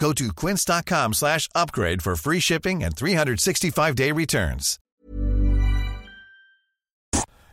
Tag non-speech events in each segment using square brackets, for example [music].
Go to quince.com slash upgrade for free shipping and 365-day returns.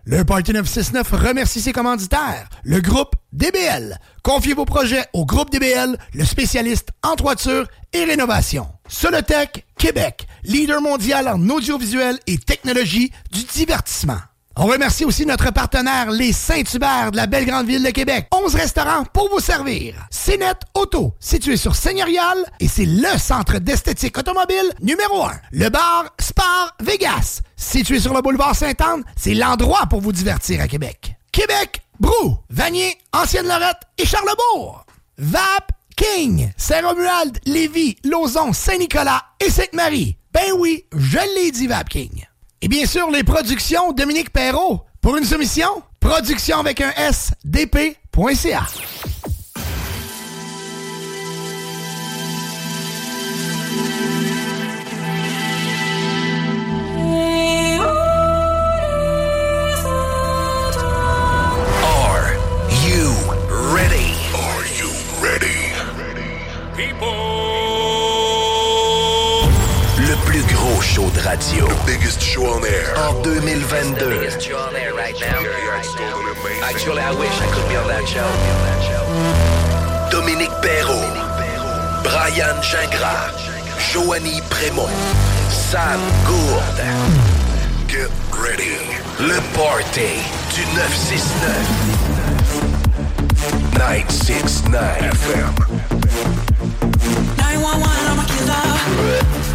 Le Parti 969 remercie ses commanditaires, le groupe DBL. Confiez vos projets au groupe DBL, le spécialiste en toiture et rénovation. Solotech Québec, leader mondial en audiovisuel et technologie du divertissement. On remercie aussi notre partenaire Les Saint-Hubert de la belle grande ville de Québec. 11 restaurants pour vous servir. CNET Auto, situé sur Seigneurial et c'est le centre d'esthétique automobile numéro 1. Le bar Spar Vegas, situé sur le boulevard Sainte-Anne, c'est l'endroit pour vous divertir à Québec. Québec, Brou, Vanier, Ancienne-Lorette et Charlebourg. VAP King, Saint-Romuald, Lévis, Lauson, Saint-Nicolas et Sainte-Marie. Ben oui, je l'ai dit VAP King. Et bien sûr, les productions Dominique Perrault. Pour une soumission, production avec un S, dp.ca. show de radio. The biggest show on air. En 2022. Actually, I wish I could be on that show. Dominique Perrault. Brian Gingras. Joanny Prémont. Sam Gourde. Get ready. Le party du 969. 969 FM. 911, I'm a killer.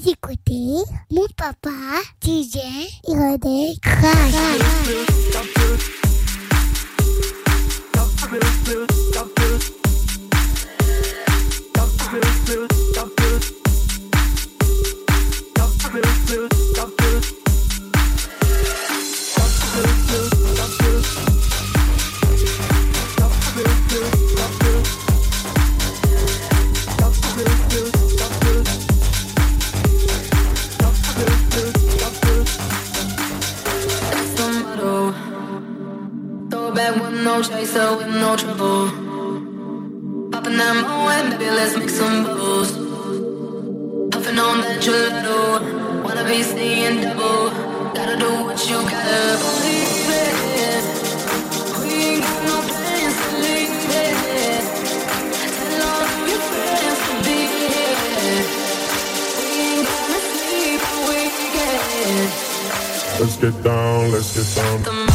Vous écoutez mon papa, DJ, Irodé, Crash. No chaser, with no trouble. Popping that mo and baby, let's make some bubbles. Puffing on that gelato, wanna be seeing double. Gotta do what you gotta believe it. We ain't got no plans to leave it. Tell all of your friends to be here. We ain't gonna sleep weekend. Let's get down, let's get down.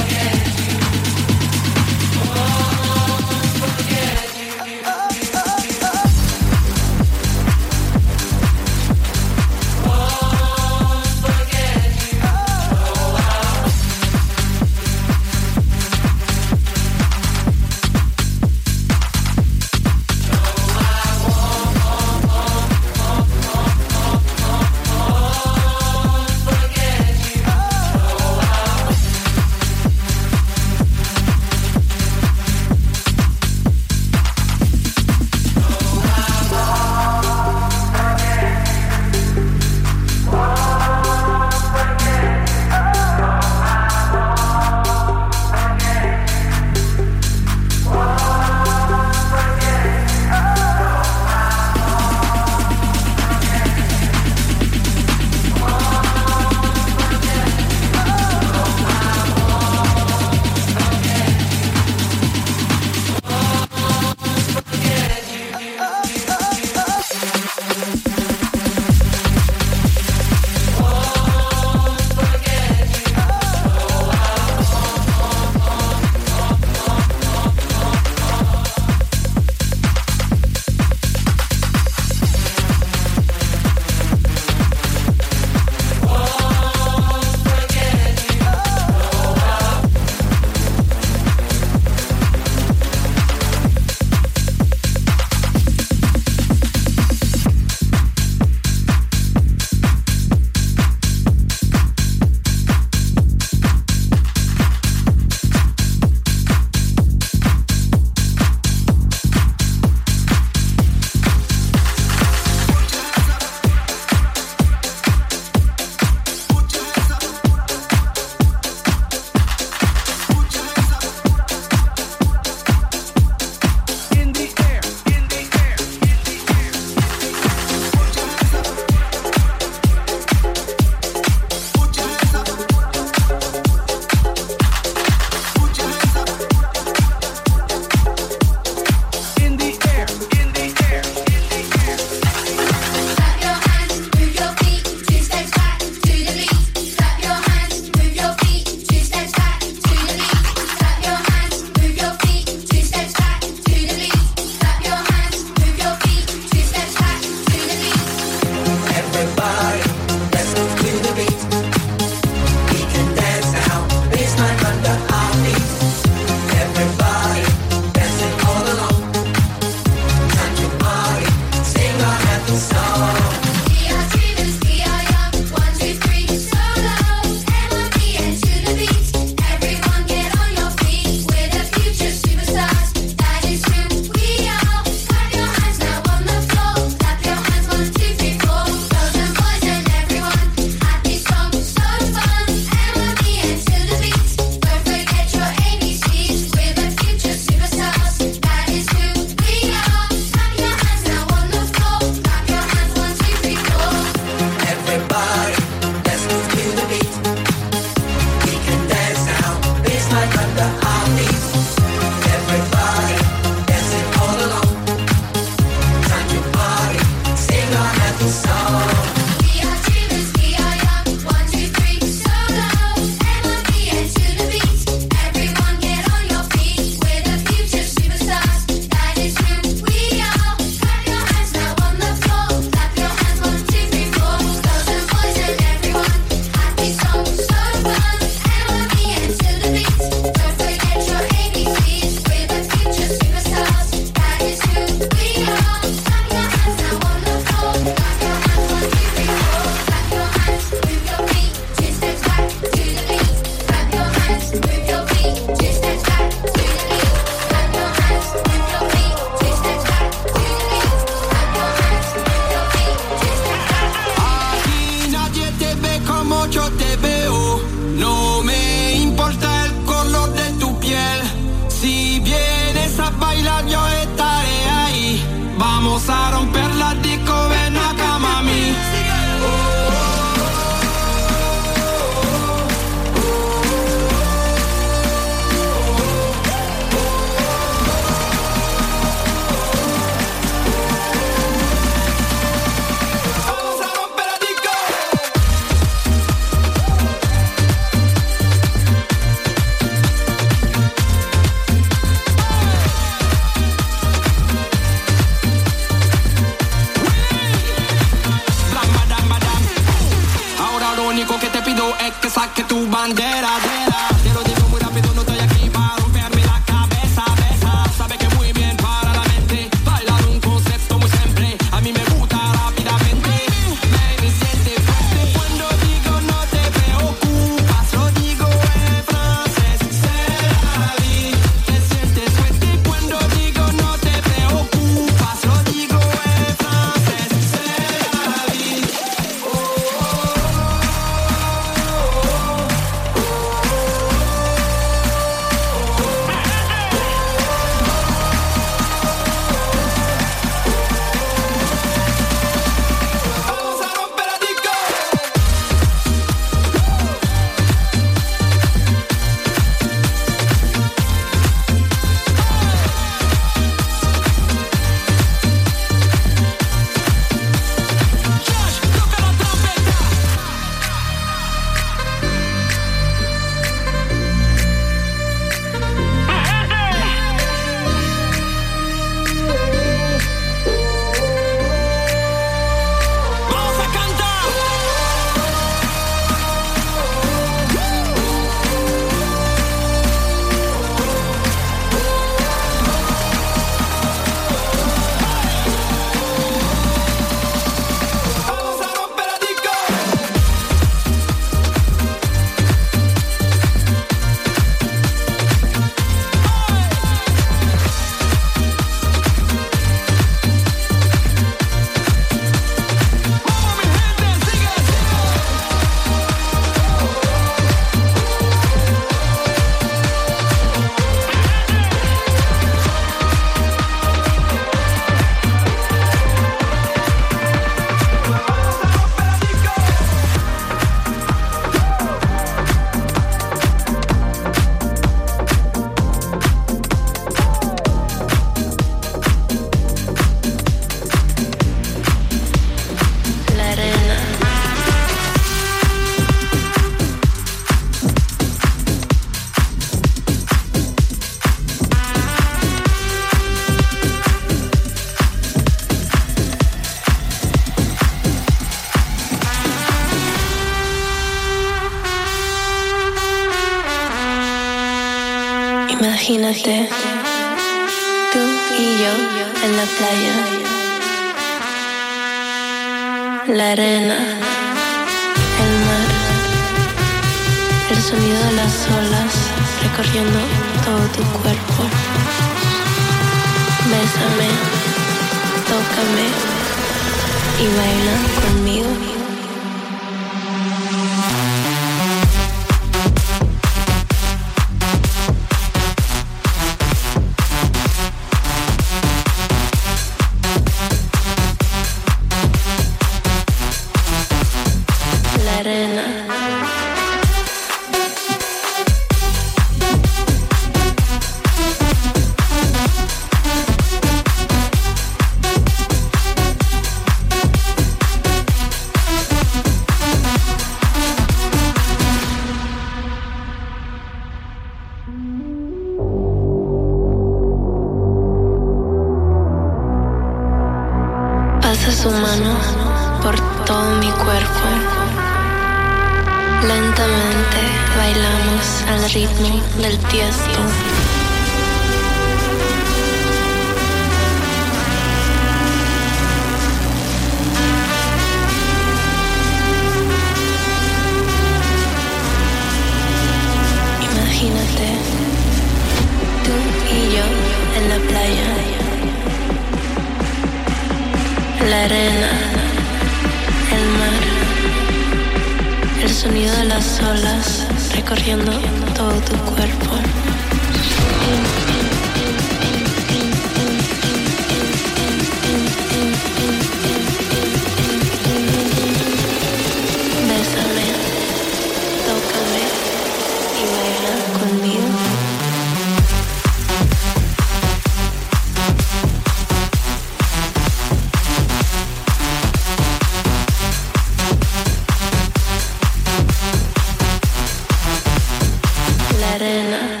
Serena.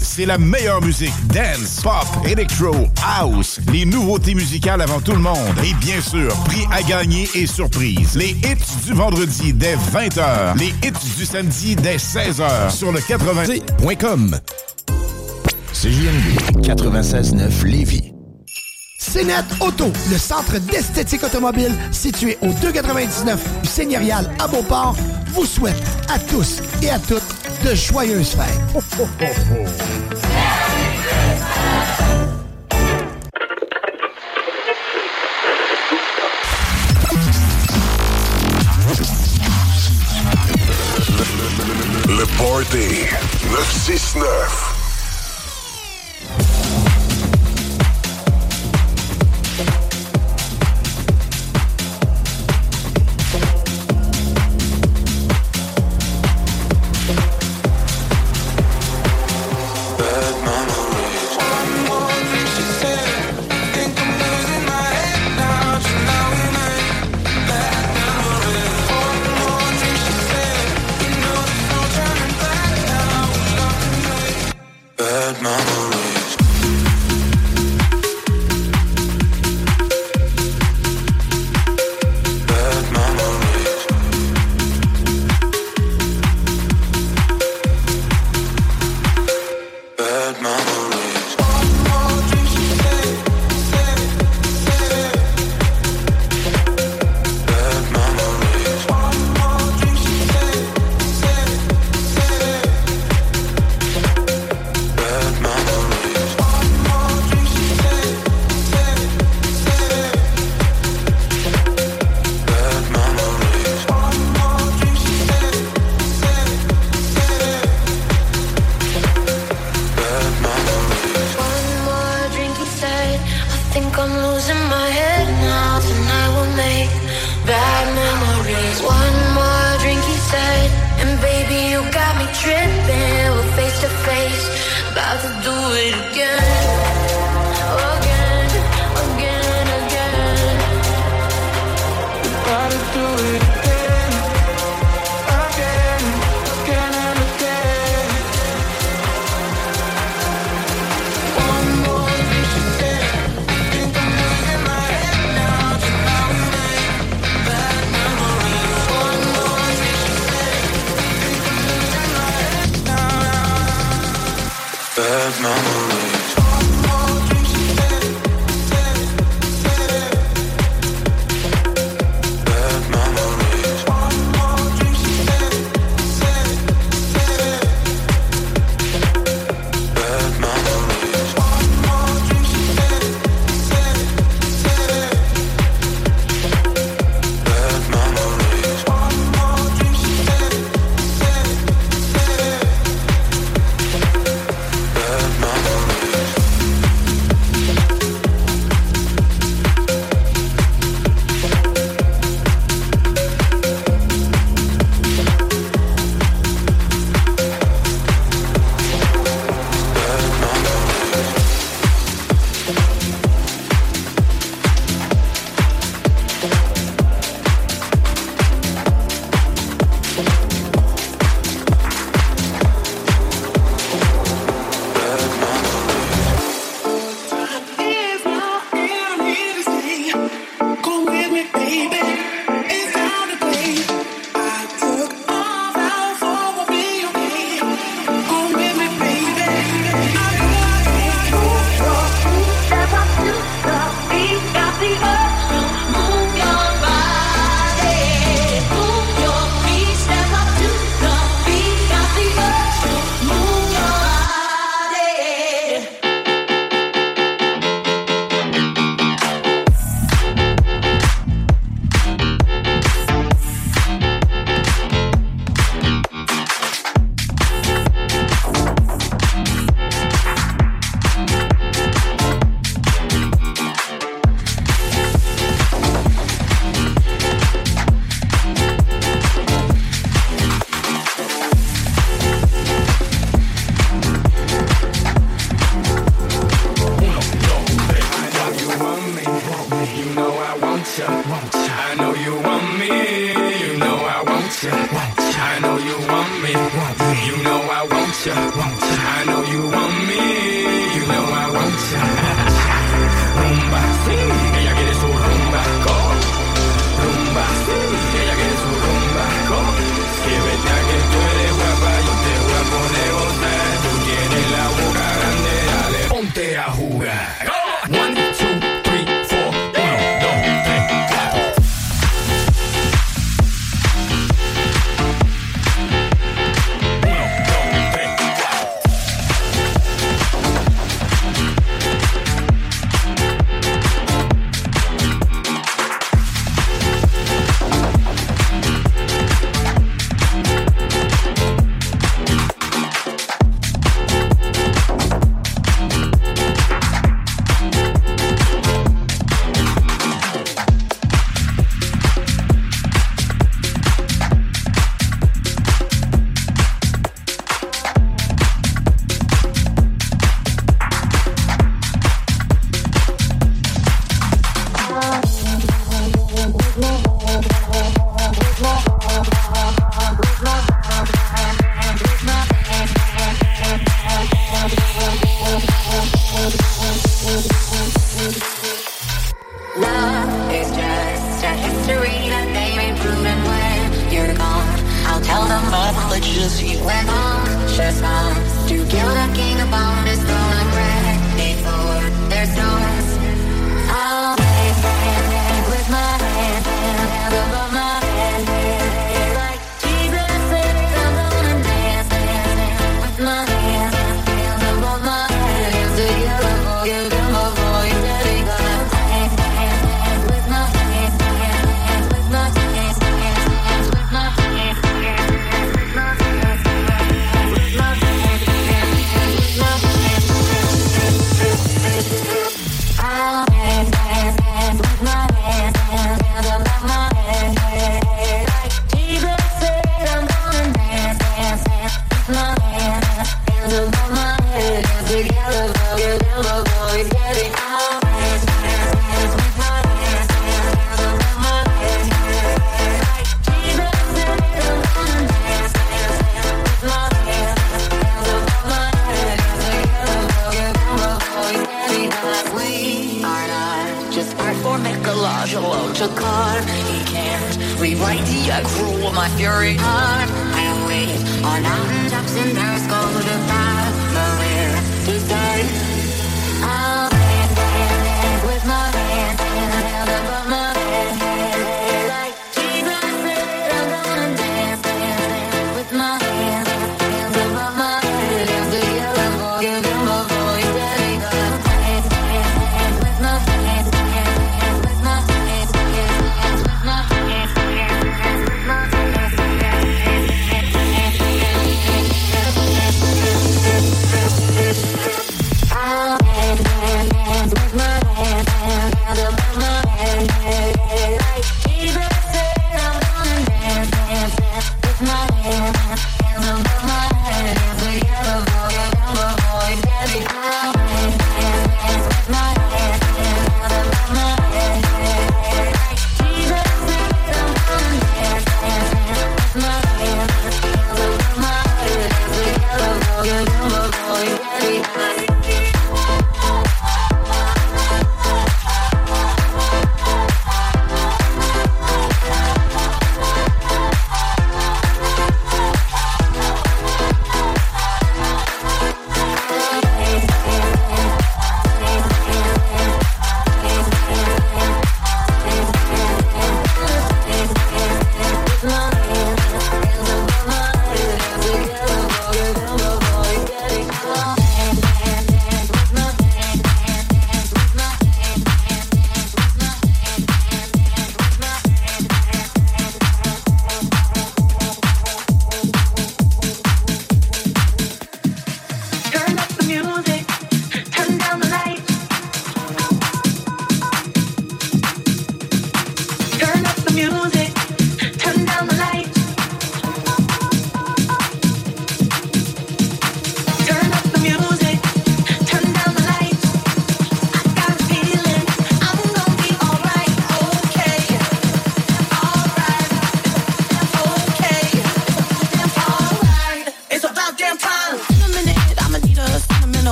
c'est la meilleure musique. Dance, pop, electro, house. Les nouveautés musicales avant tout le monde. Et bien sûr, prix à gagner et surprise. Les hits du vendredi dès 20h. Les hits du samedi dès 16h sur le 80.com. CJMD 96.9 Lévis. CNET Auto, le centre d'esthétique automobile situé au 299 du Seigneurial à Beauport, vous souhaite à tous et à toutes de joyeuses fêtes. Le Party 969.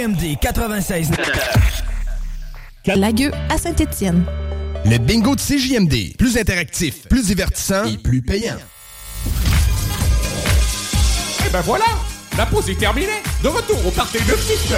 CJMD 96. Lagueux à Saint-Étienne. Le bingo de CJMD, plus interactif, plus divertissant et plus payant. Et ben voilà, la pause est terminée. De retour au party de Fiche.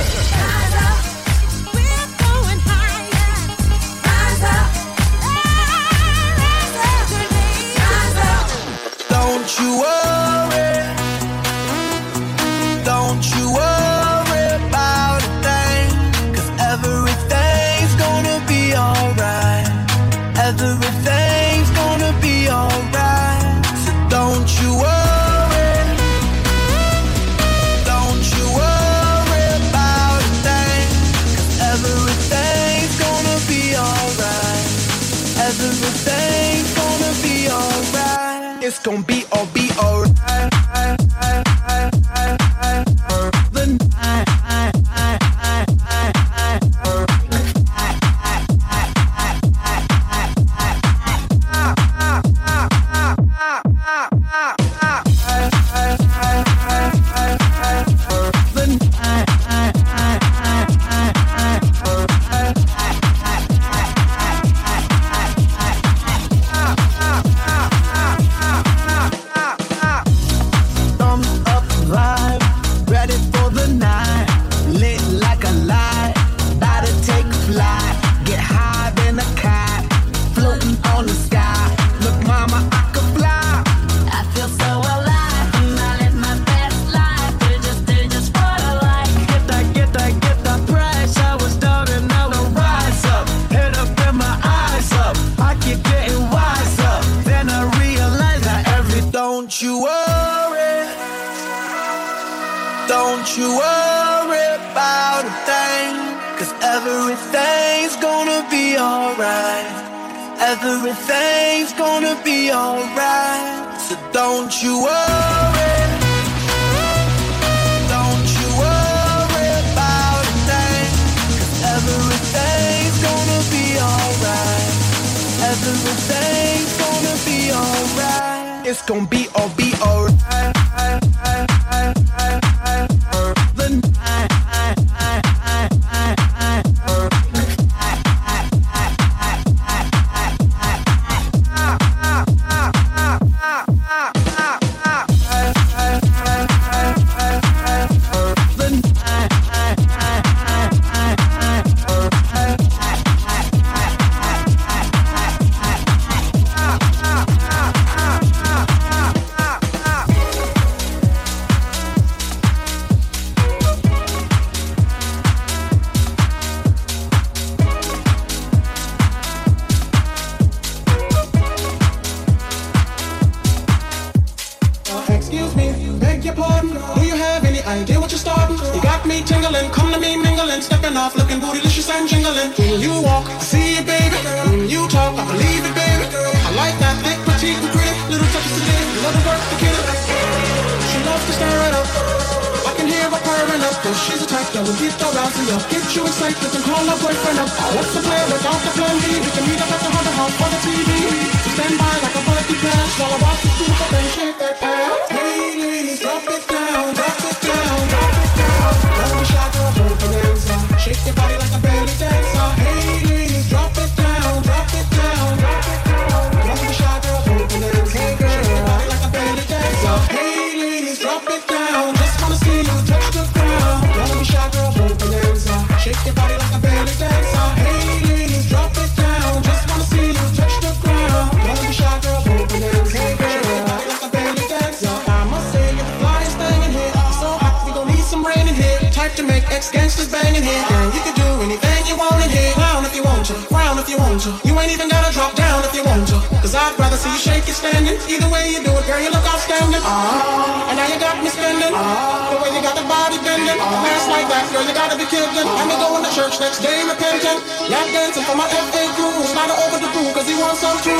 want to. You ain't even gotta drop down if you want to. Cause I'd rather see you shake it standing. Either way you do it, girl, you look outstanding. Ah, and now you got me spending. Ah, the way you got the body bending. Ah, Ass like that, girl, you gotta be kidding. Ah, I'ma go in the church next day repenting. Lap dancing for my FA crew. Slide over the pool cause he wants some too.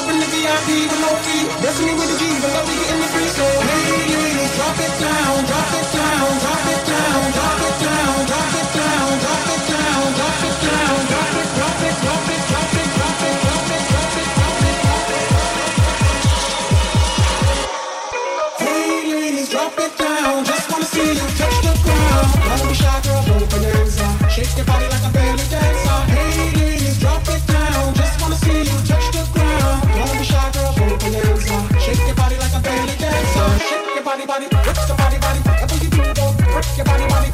Up in the VIP with no fee. dressing me with a G, but no in the free. So, hey, drop it down. feel you touch the ground. Like a shy. Shake your body like a belly dancer. Hey ladies, drop it down. Just wanna see you touch the ground. Like a shy girl from Bananza. Shake your body like a belly dancer. Shake your body, body, work your body, body. Whatever you do, don't work your body, body.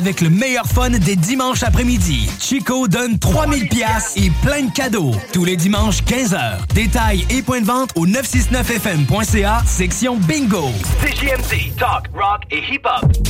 avec le meilleur fun des dimanches après-midi. Chico donne 3000 pièces et plein de cadeaux. Tous les dimanches, 15h. Détails et points de vente au 969fm.ca, section bingo. CJMD, talk, rock et hip-hop.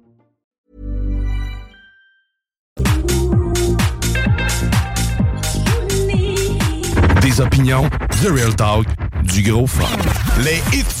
Opinions, The Real Talk, du gros fun. Les hits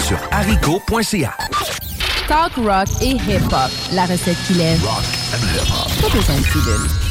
sur haricot.ca. Talk rock et hip-hop. La recette qui lève. Rock and hip-hop. Pas besoin de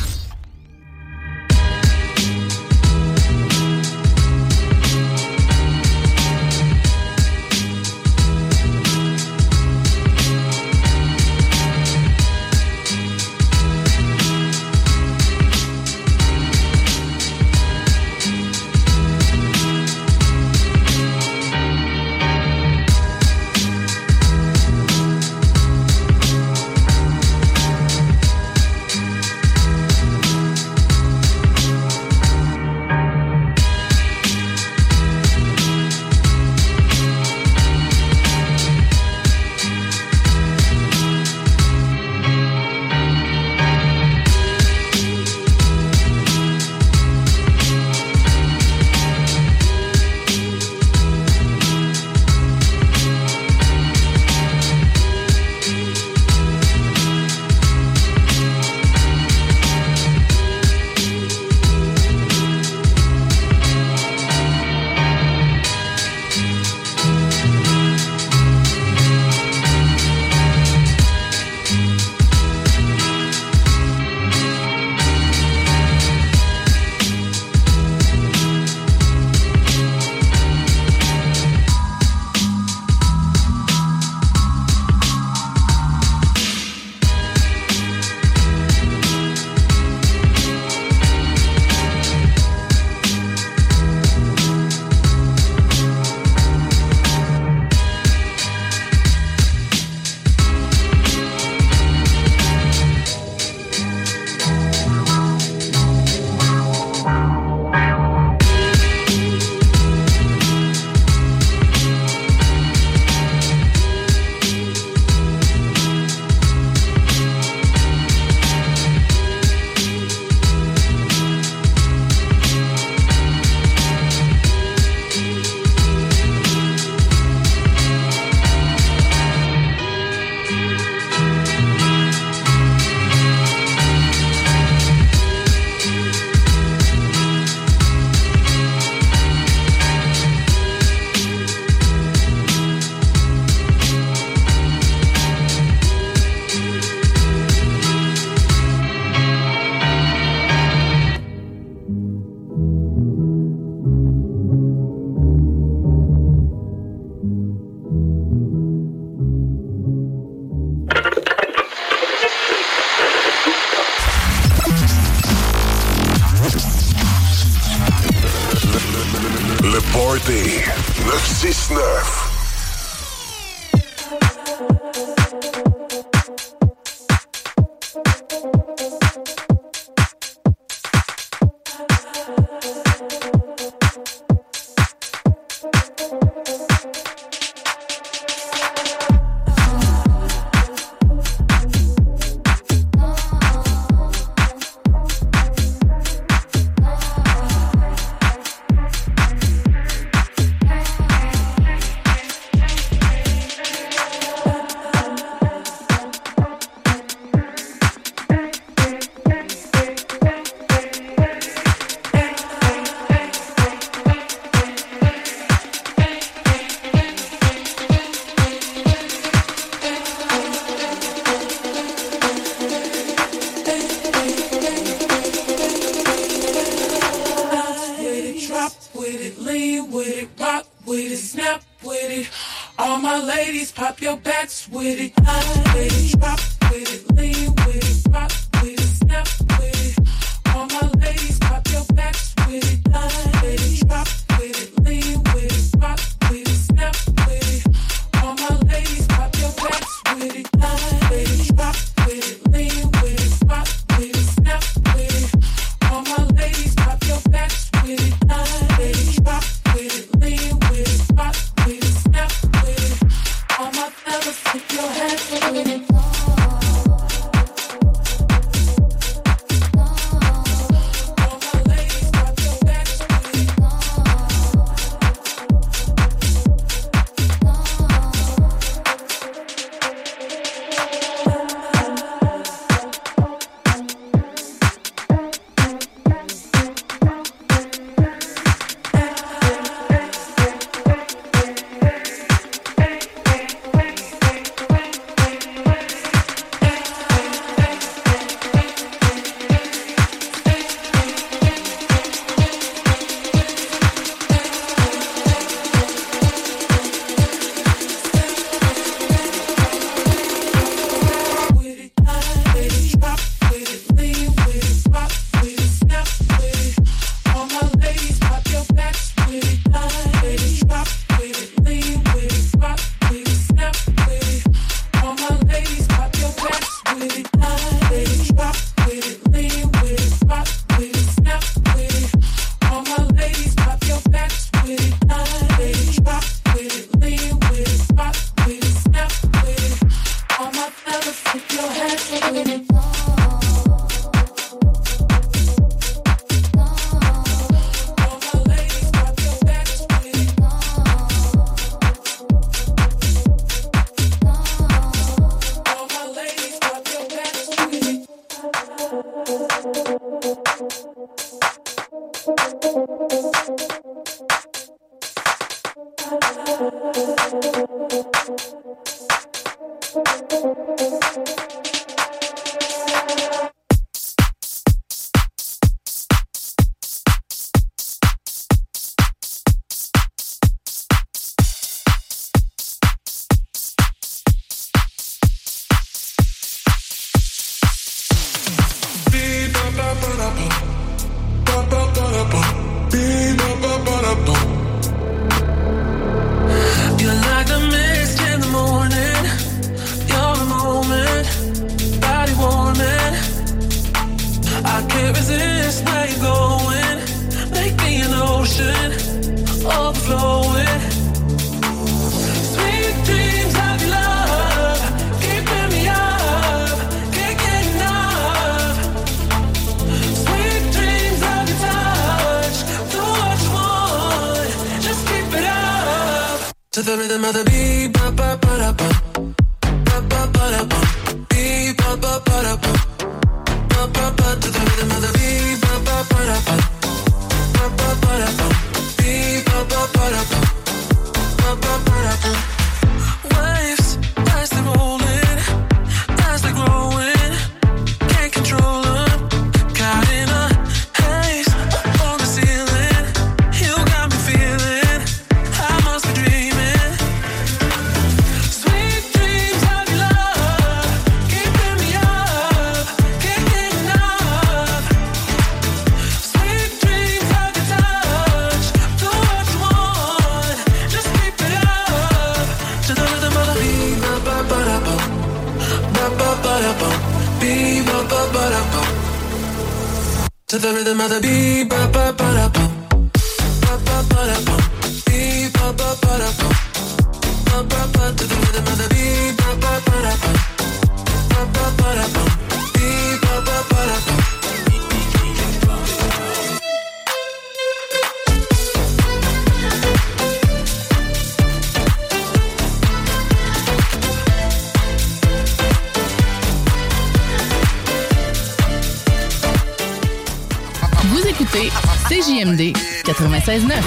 vocês, né?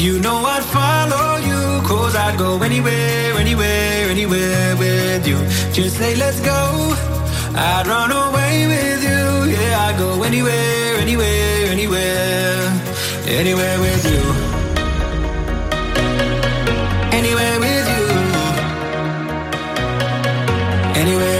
You know I'd follow you, cause I'd go anywhere, anywhere, anywhere with you. Just say let's go, I'd run away with you. Yeah, I'd go anywhere, anywhere, anywhere, anywhere with you. Anywhere with you. Anywhere.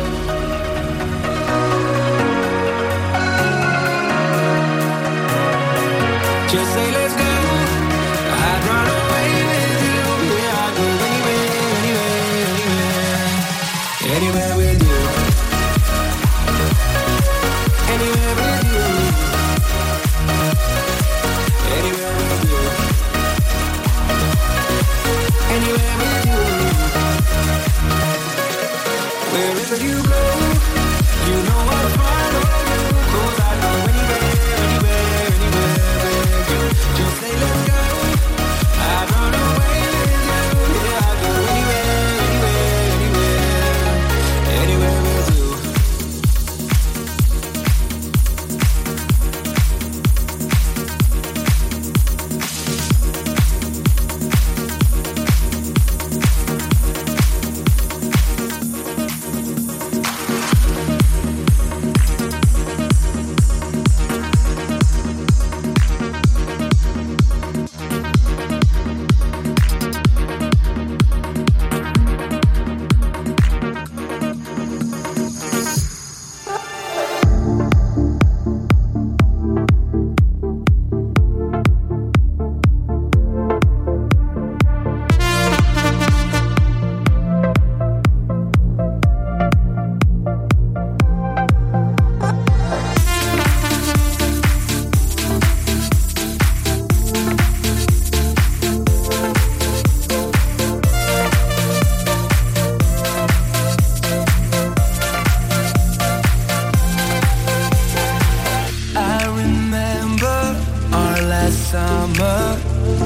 Summer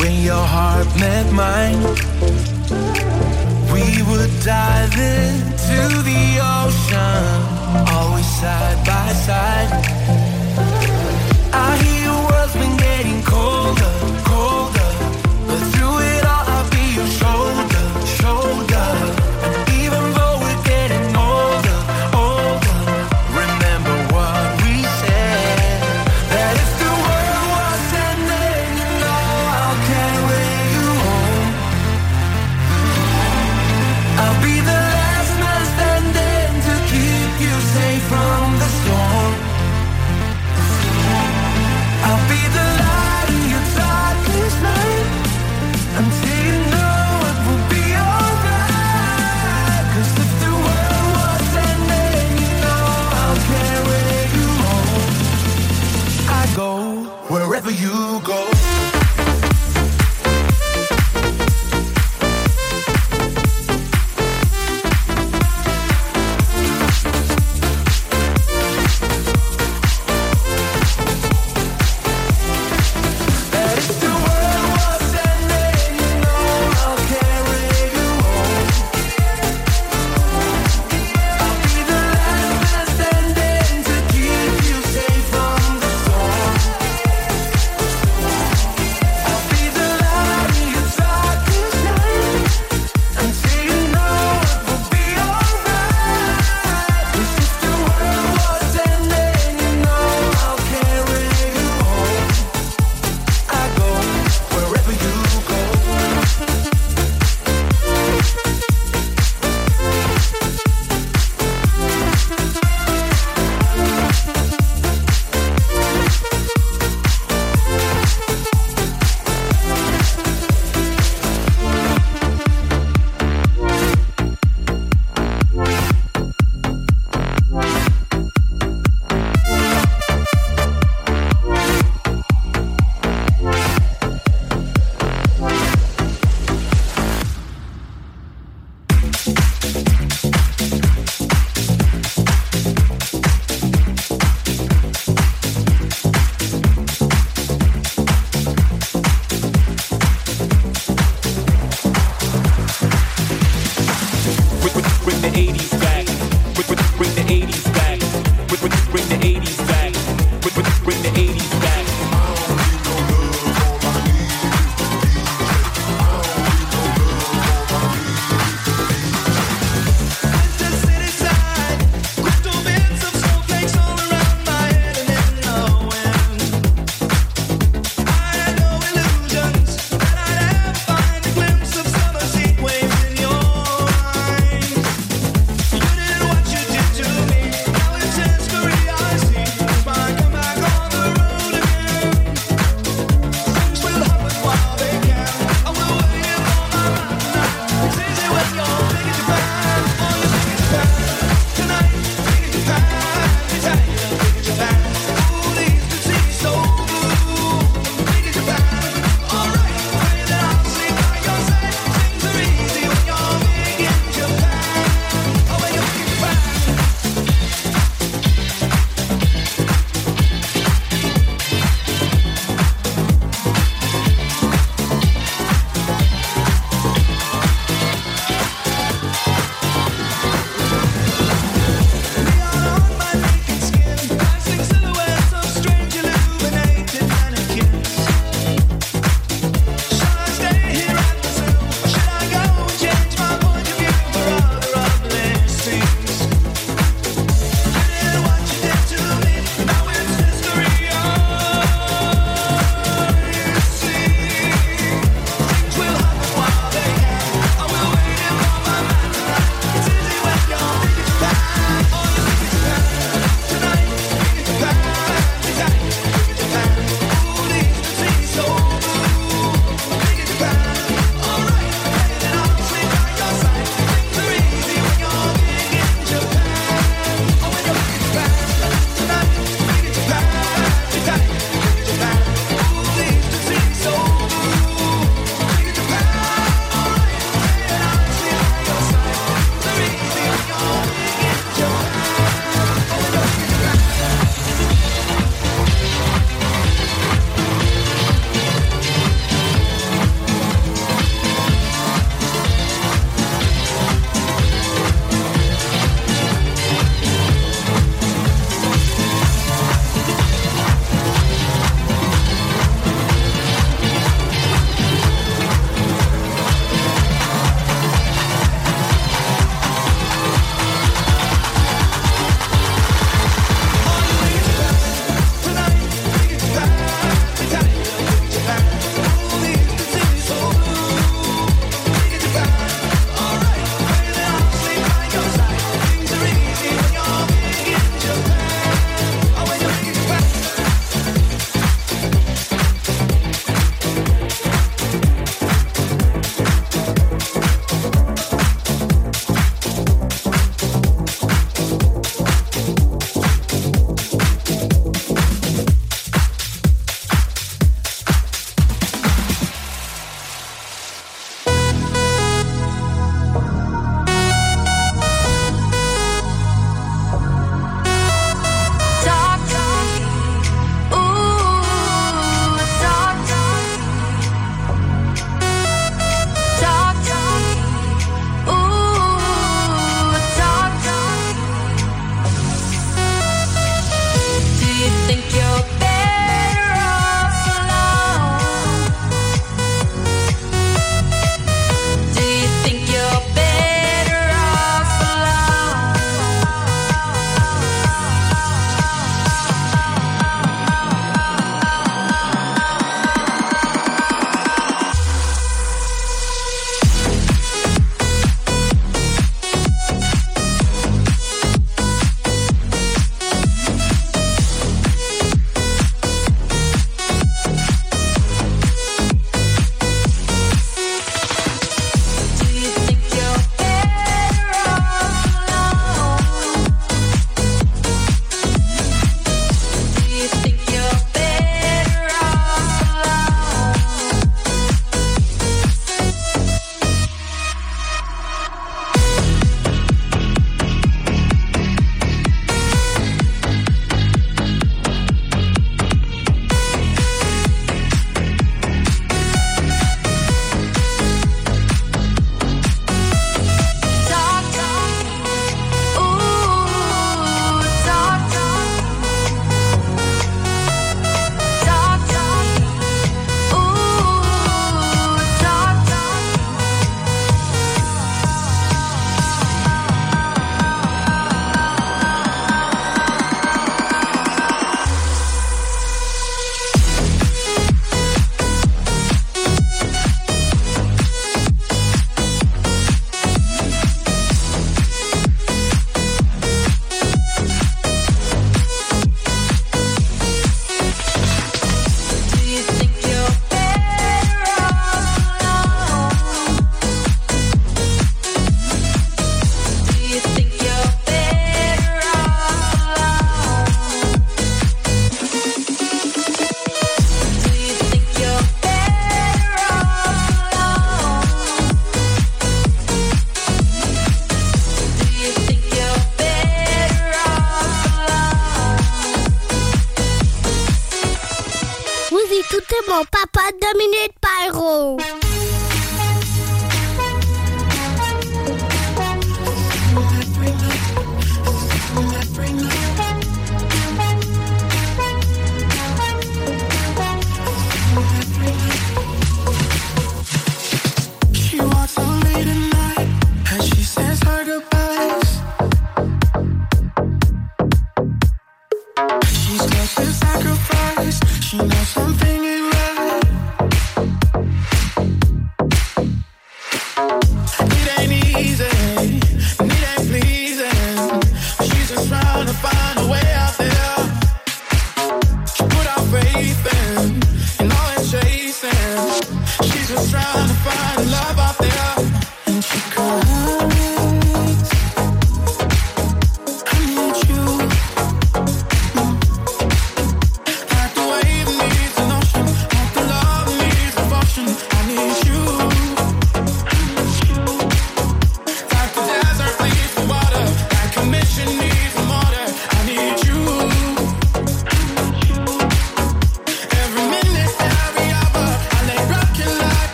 when your heart met mine. We would dive into the ocean, always side by side.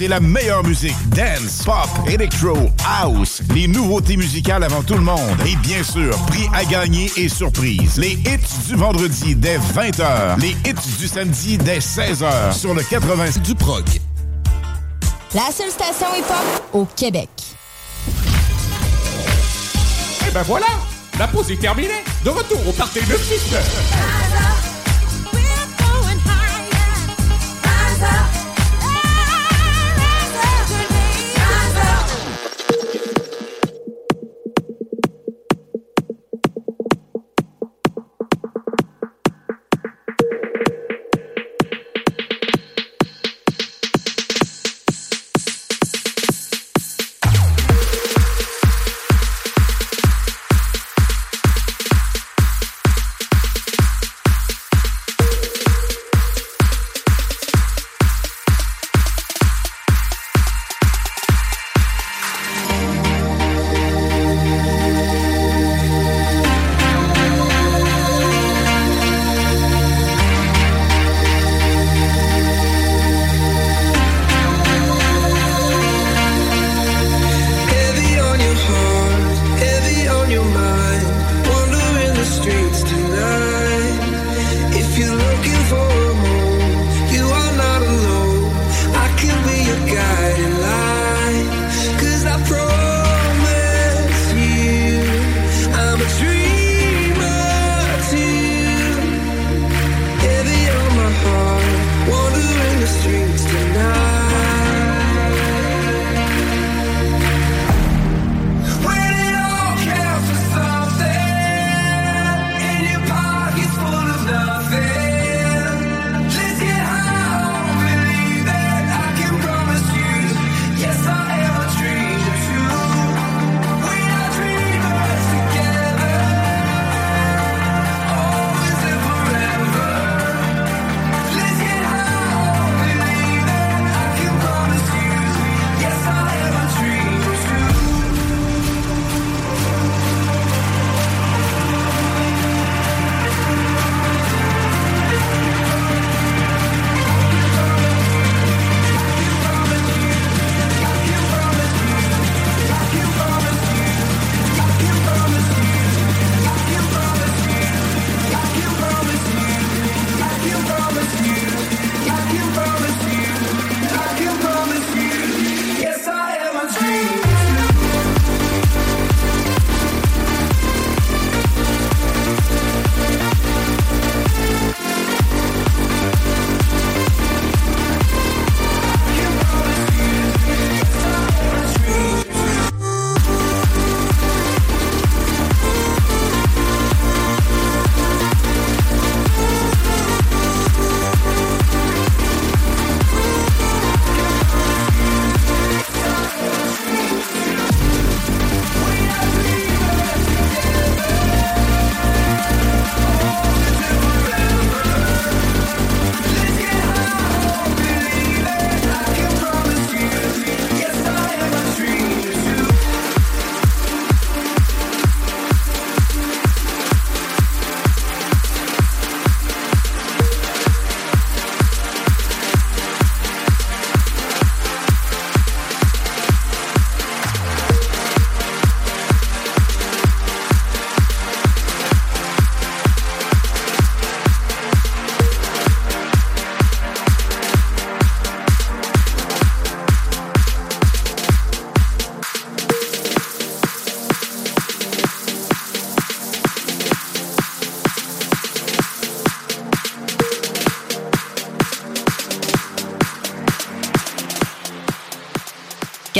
c'est la meilleure musique. Dance, pop, electro, house, les nouveautés musicales avant tout le monde. Et bien sûr, prix à gagner et surprise. Les hits du vendredi dès 20h. Les hits du samedi dès 16h. Sur le 80 du PROG. La seule station hip-hop au Québec. Et ben voilà! La pause est terminée. De retour au parti de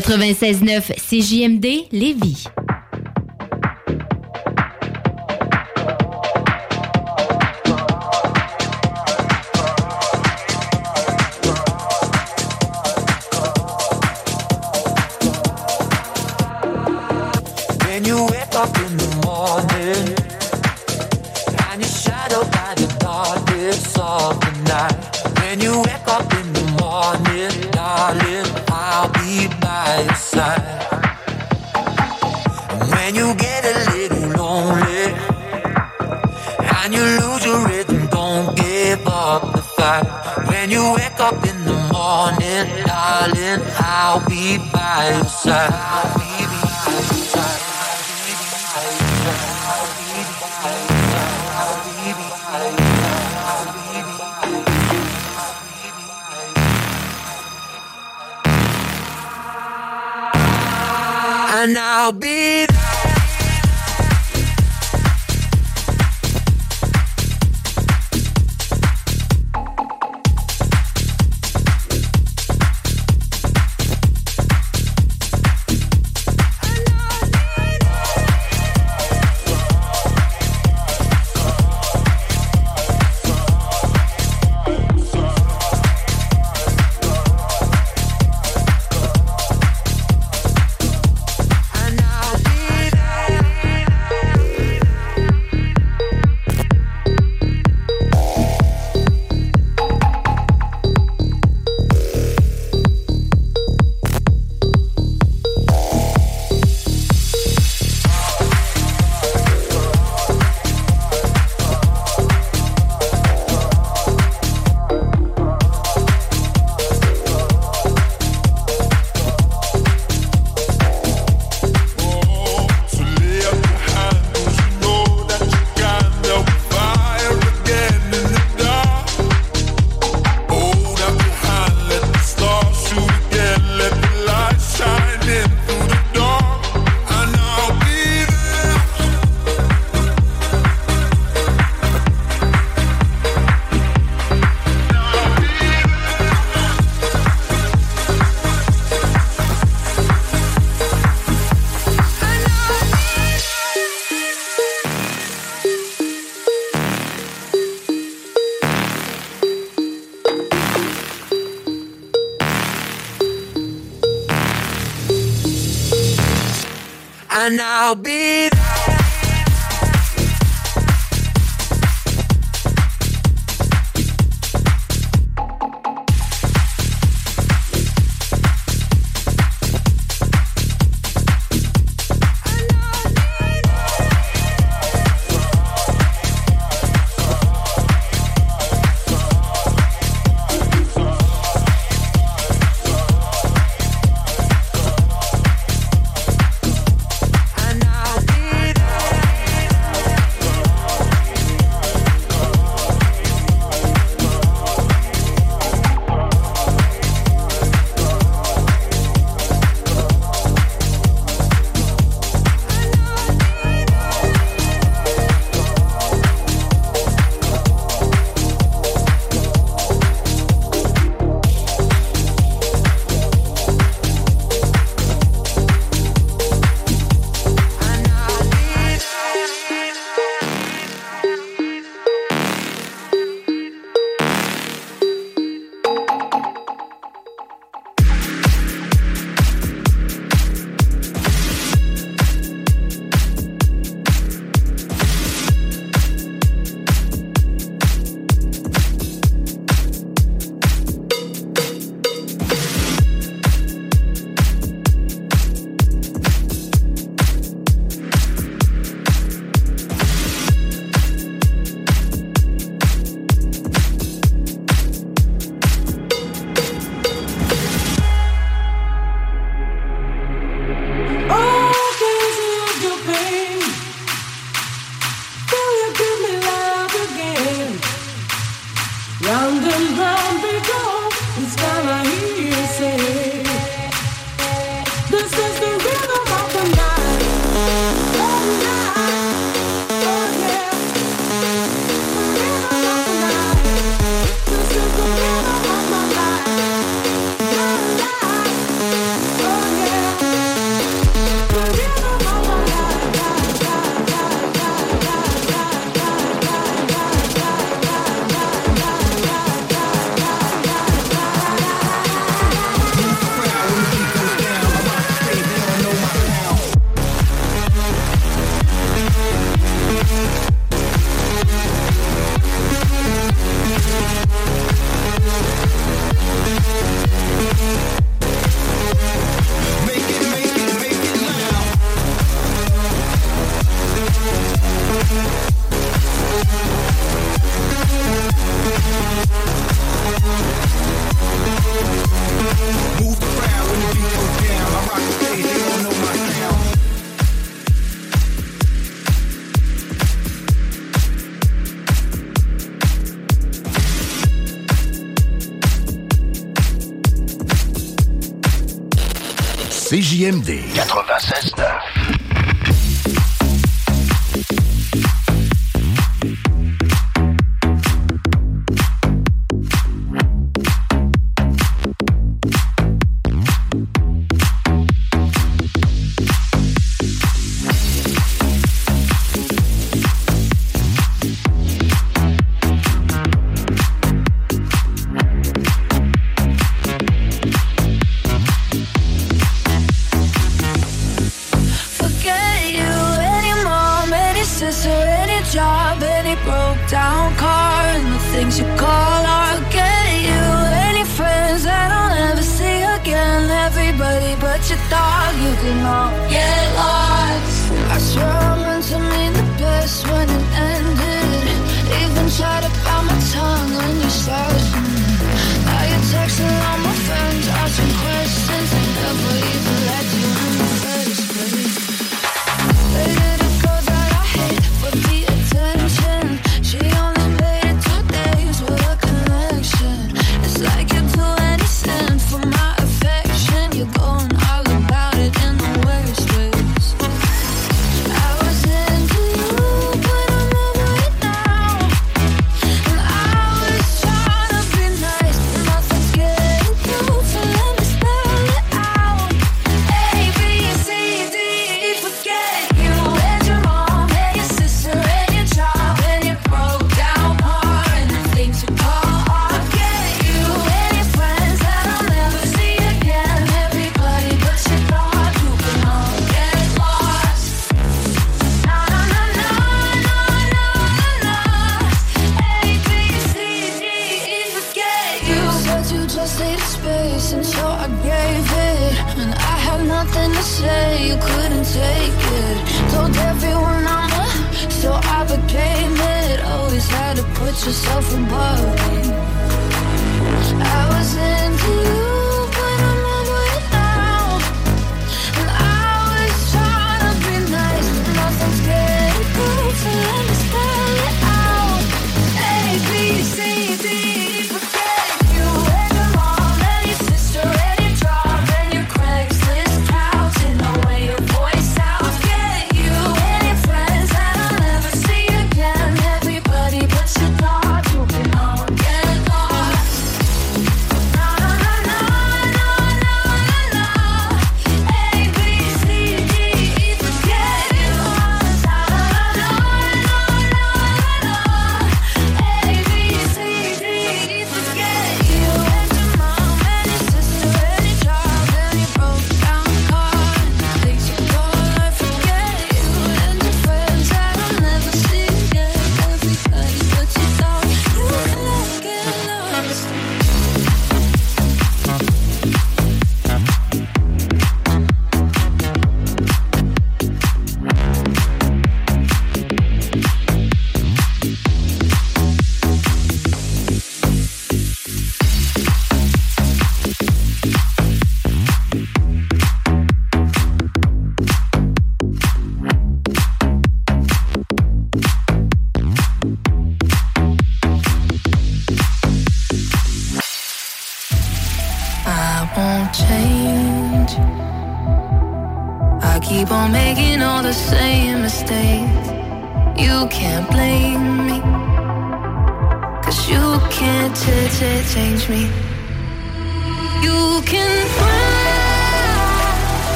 96.9 CJMD Lévis. And I'll be Nothing to say, you couldn't take it. Told everyone I'm a, so I became it. Always had to put yourself above me. I was into you.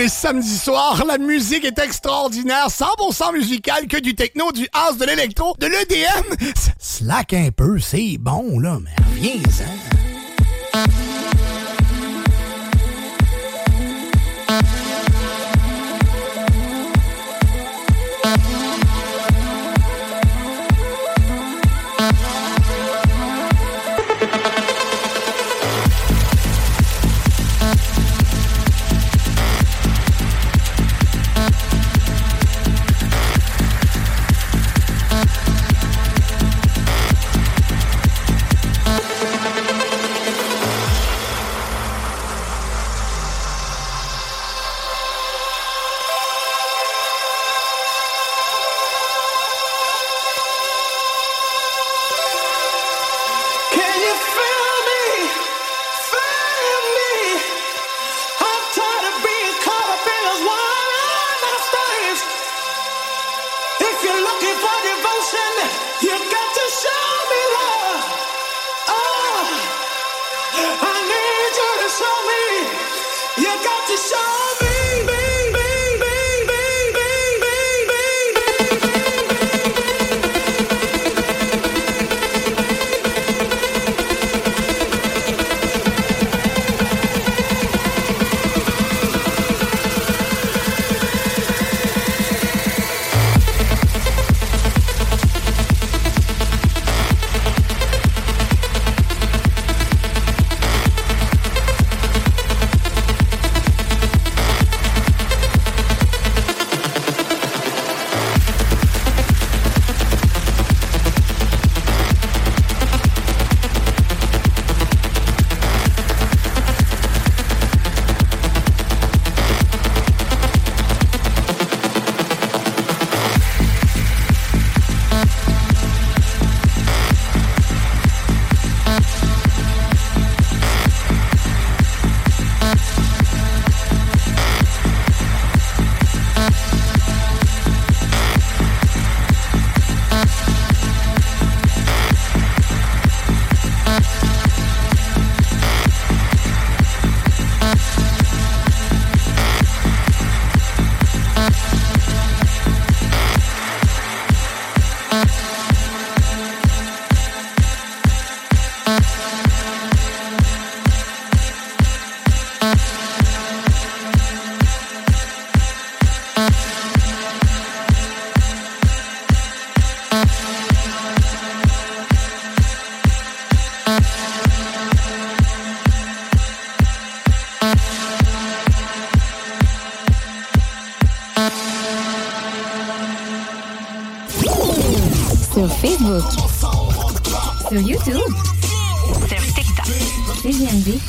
les samedis soirs. La musique est extraordinaire, 100% musical que du techno, du house, de l'électro, de l'EDM. [laughs] Slack un peu, c'est bon, là, mais viens!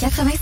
96.9.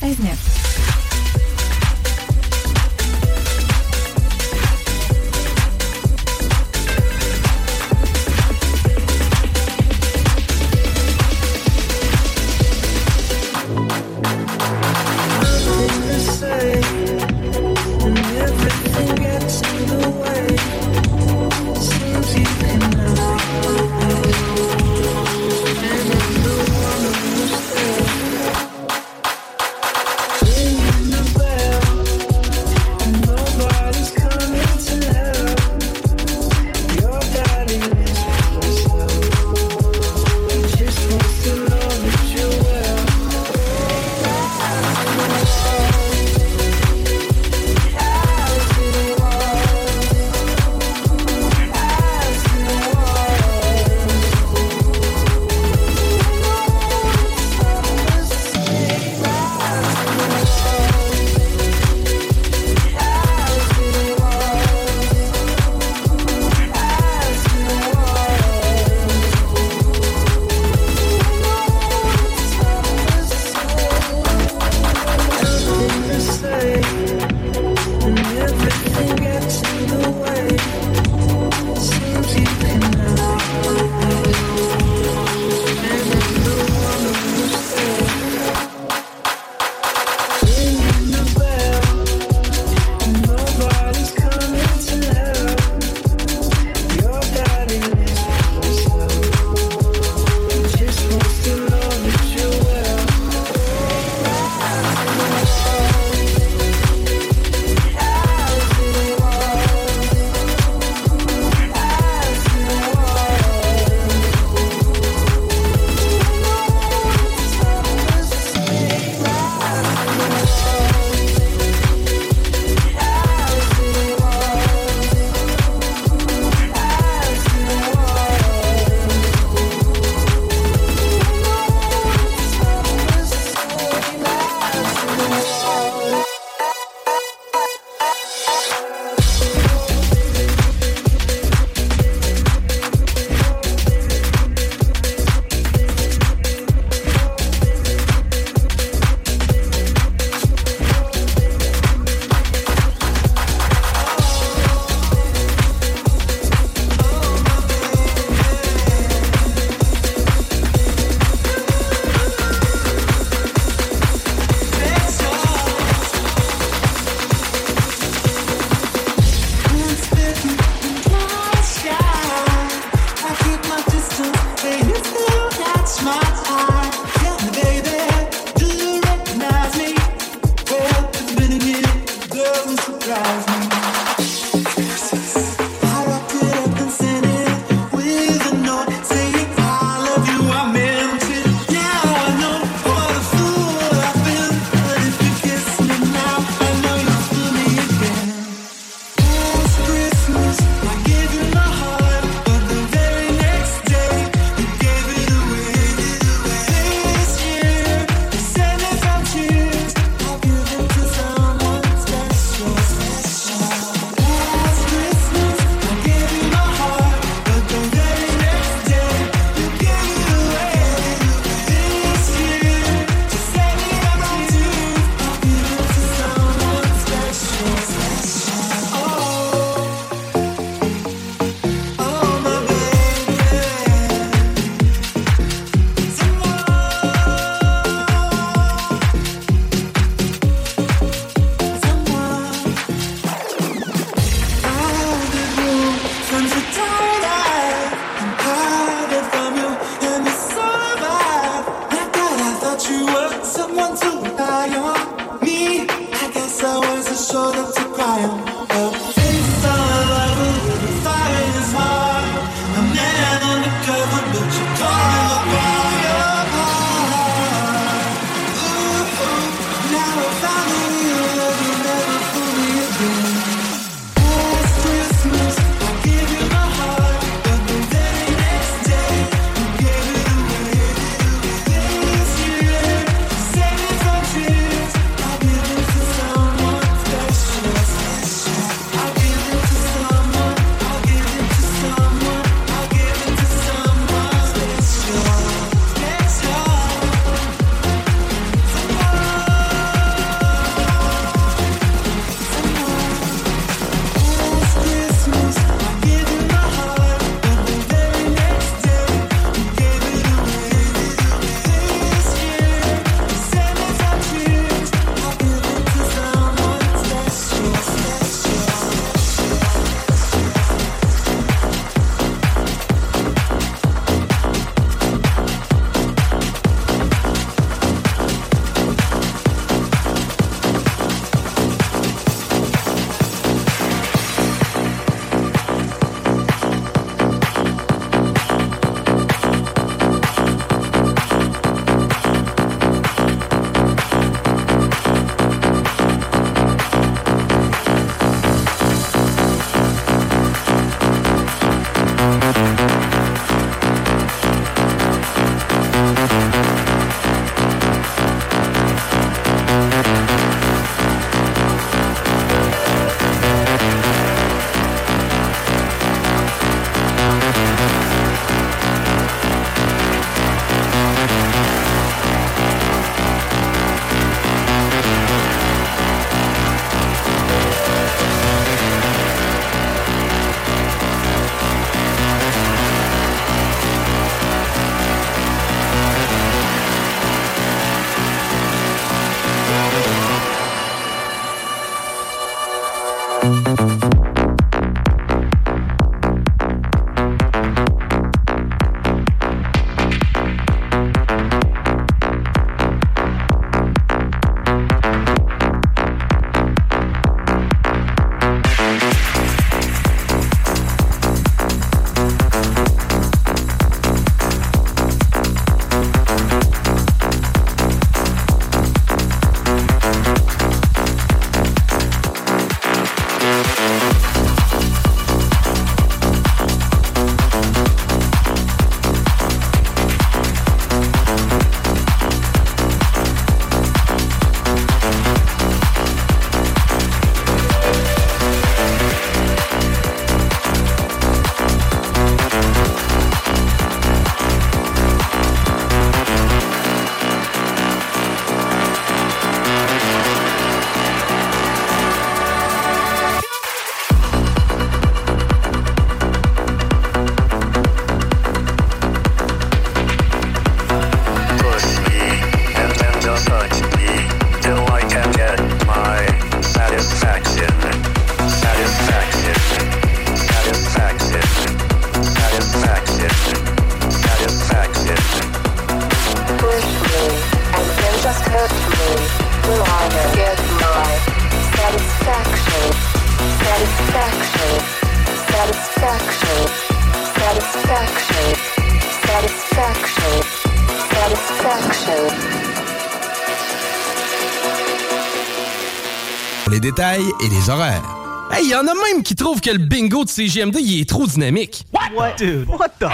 détails et les horaires. Hey, y en a même qui trouvent que le bingo de CGMD il est trop dynamique. What? Dude, what the?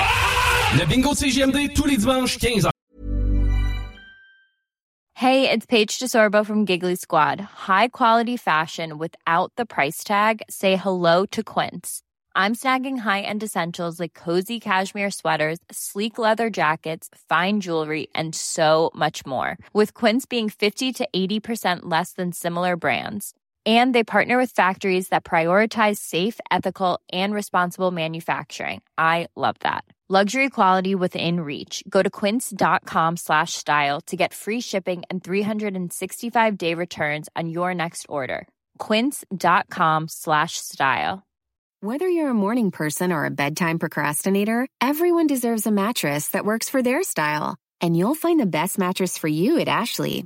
Le bingo de CGMD tous les dimanches 15h. Hey, it's Paige DeSorbo from Giggly Squad. High quality fashion without the price tag. Say hello to Quince. I'm snagging high-end essentials like cozy cashmere sweaters, sleek leather jackets, fine jewelry, and so much more. With Quince being 50 to 80% less than similar brands. And they partner with factories that prioritize safe, ethical, and responsible manufacturing. I love that. Luxury quality within reach. Go to quince.com slash style to get free shipping and 365 day returns on your next order. Quince.com slash style. Whether you're a morning person or a bedtime procrastinator, everyone deserves a mattress that works for their style. And you'll find the best mattress for you at Ashley.